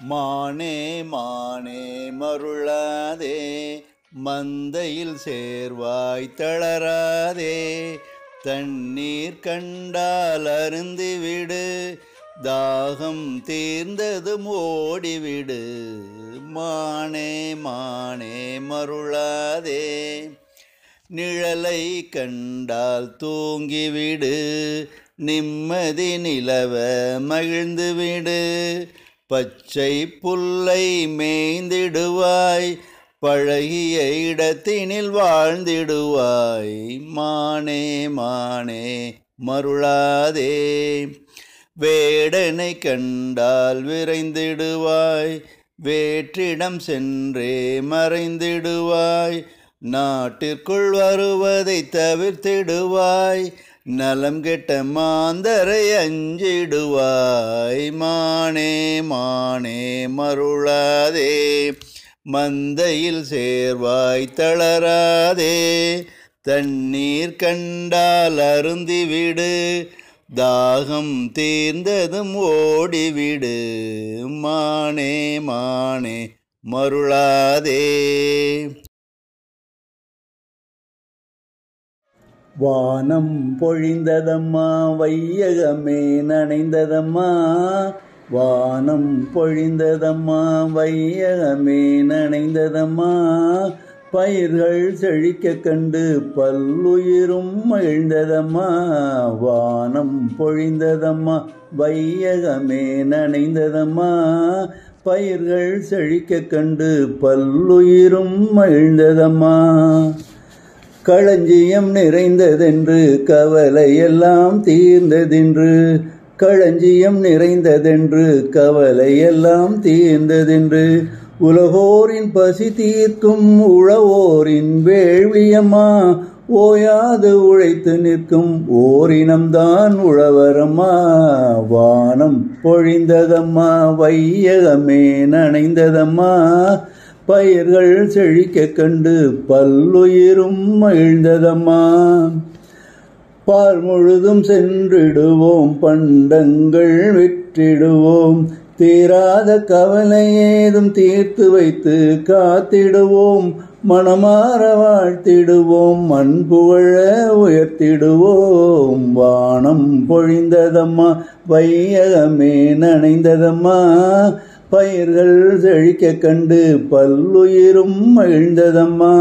மானே மானே மருளாதே மந்தையில் சேர்வாய் தளராதே. தண்ணீர் கண்டால் அருந்திவிடு தாகம் தீர்ந்ததும் ஓடிவிடு. மானே மானே மருளாதே நிழலை கண்டால் தூங்கிவிடு. நிம்மதி நிலவ மகிழ்ந்துவிடு. பச்சை புல்லை மேய்ந்திடுவாய் பழகிய இடத்தினில் வாழ்ந்திடுவாய். மானே மானே மருளாதே வேடனை கண்டால் விரைந்திடுவாய் வேற்றிடம் சென்றே மறைந்திடுவாய் நாட்டிற்குள் வருவதை தவிர்த்திடுவாய் நலம் கெட்ட மாந்தரை அஞ்சிடுவாய். மானே மானே மருளாதே மந்தையில் சேர்வாய் தளராதே. தண்ணீர் கண்டால் அருந்திவிடு தாகம் தீர்ந்ததும் ஓடிவிடு. மானே மானே மருளாதே. வானம் பொழிந்ததம்மா வையகமே நனைந்ததம்மா. வானம் பொழிந்ததம்மா வையகமே நனைந்ததம்மா. பயிர்கள் செழிக்க கண்டு பல்லுயிரும் மகிழ்ந்ததம்மா. வானம் பொழிந்ததம்மா வையகமே நனைந்ததம்மா. பயிர்கள் செழிக்க கண்டு பல்லுயிரும் மகிழ்ந்ததம்மா. களஞ்சியம் நிறைந்ததென்று கவலை எல்லாம் தீர்ந்ததென்று களஞ்சியம் நிறைந்ததென்று கவலையெல்லாம் தீர்ந்ததென்று உலகோரின் பசி தீர்க்கும் உழவோரின் வேள்வியம்மா ஓயாது உழைத்து நிற்கும் ஓரினம்தான் உழவரம்மா வானம் பொழிந்ததம்மா வையகமே நனைந்ததம்மா பயிர்கள் செழிக்க கண்டு பல்லுயிரும் மகிழ்ந்ததம்மா. பார் முழுதும் சென்றிடுவோம் பண்டங்கள் விற்றிடுவோம். தீராத கவலை ஏதும் தீர்த்து வைத்து காத்திடுவோம். மனமாற வாழ்த்திடுவோம் மண் உயர்த்திடுவோம். வானம் பொழிந்ததம்மா வையகமே நனைந்ததம்மா. பயிர்கள் செழிக்க கண்டு பல்லுயிரும் மகிழ்ந்ததம்மா.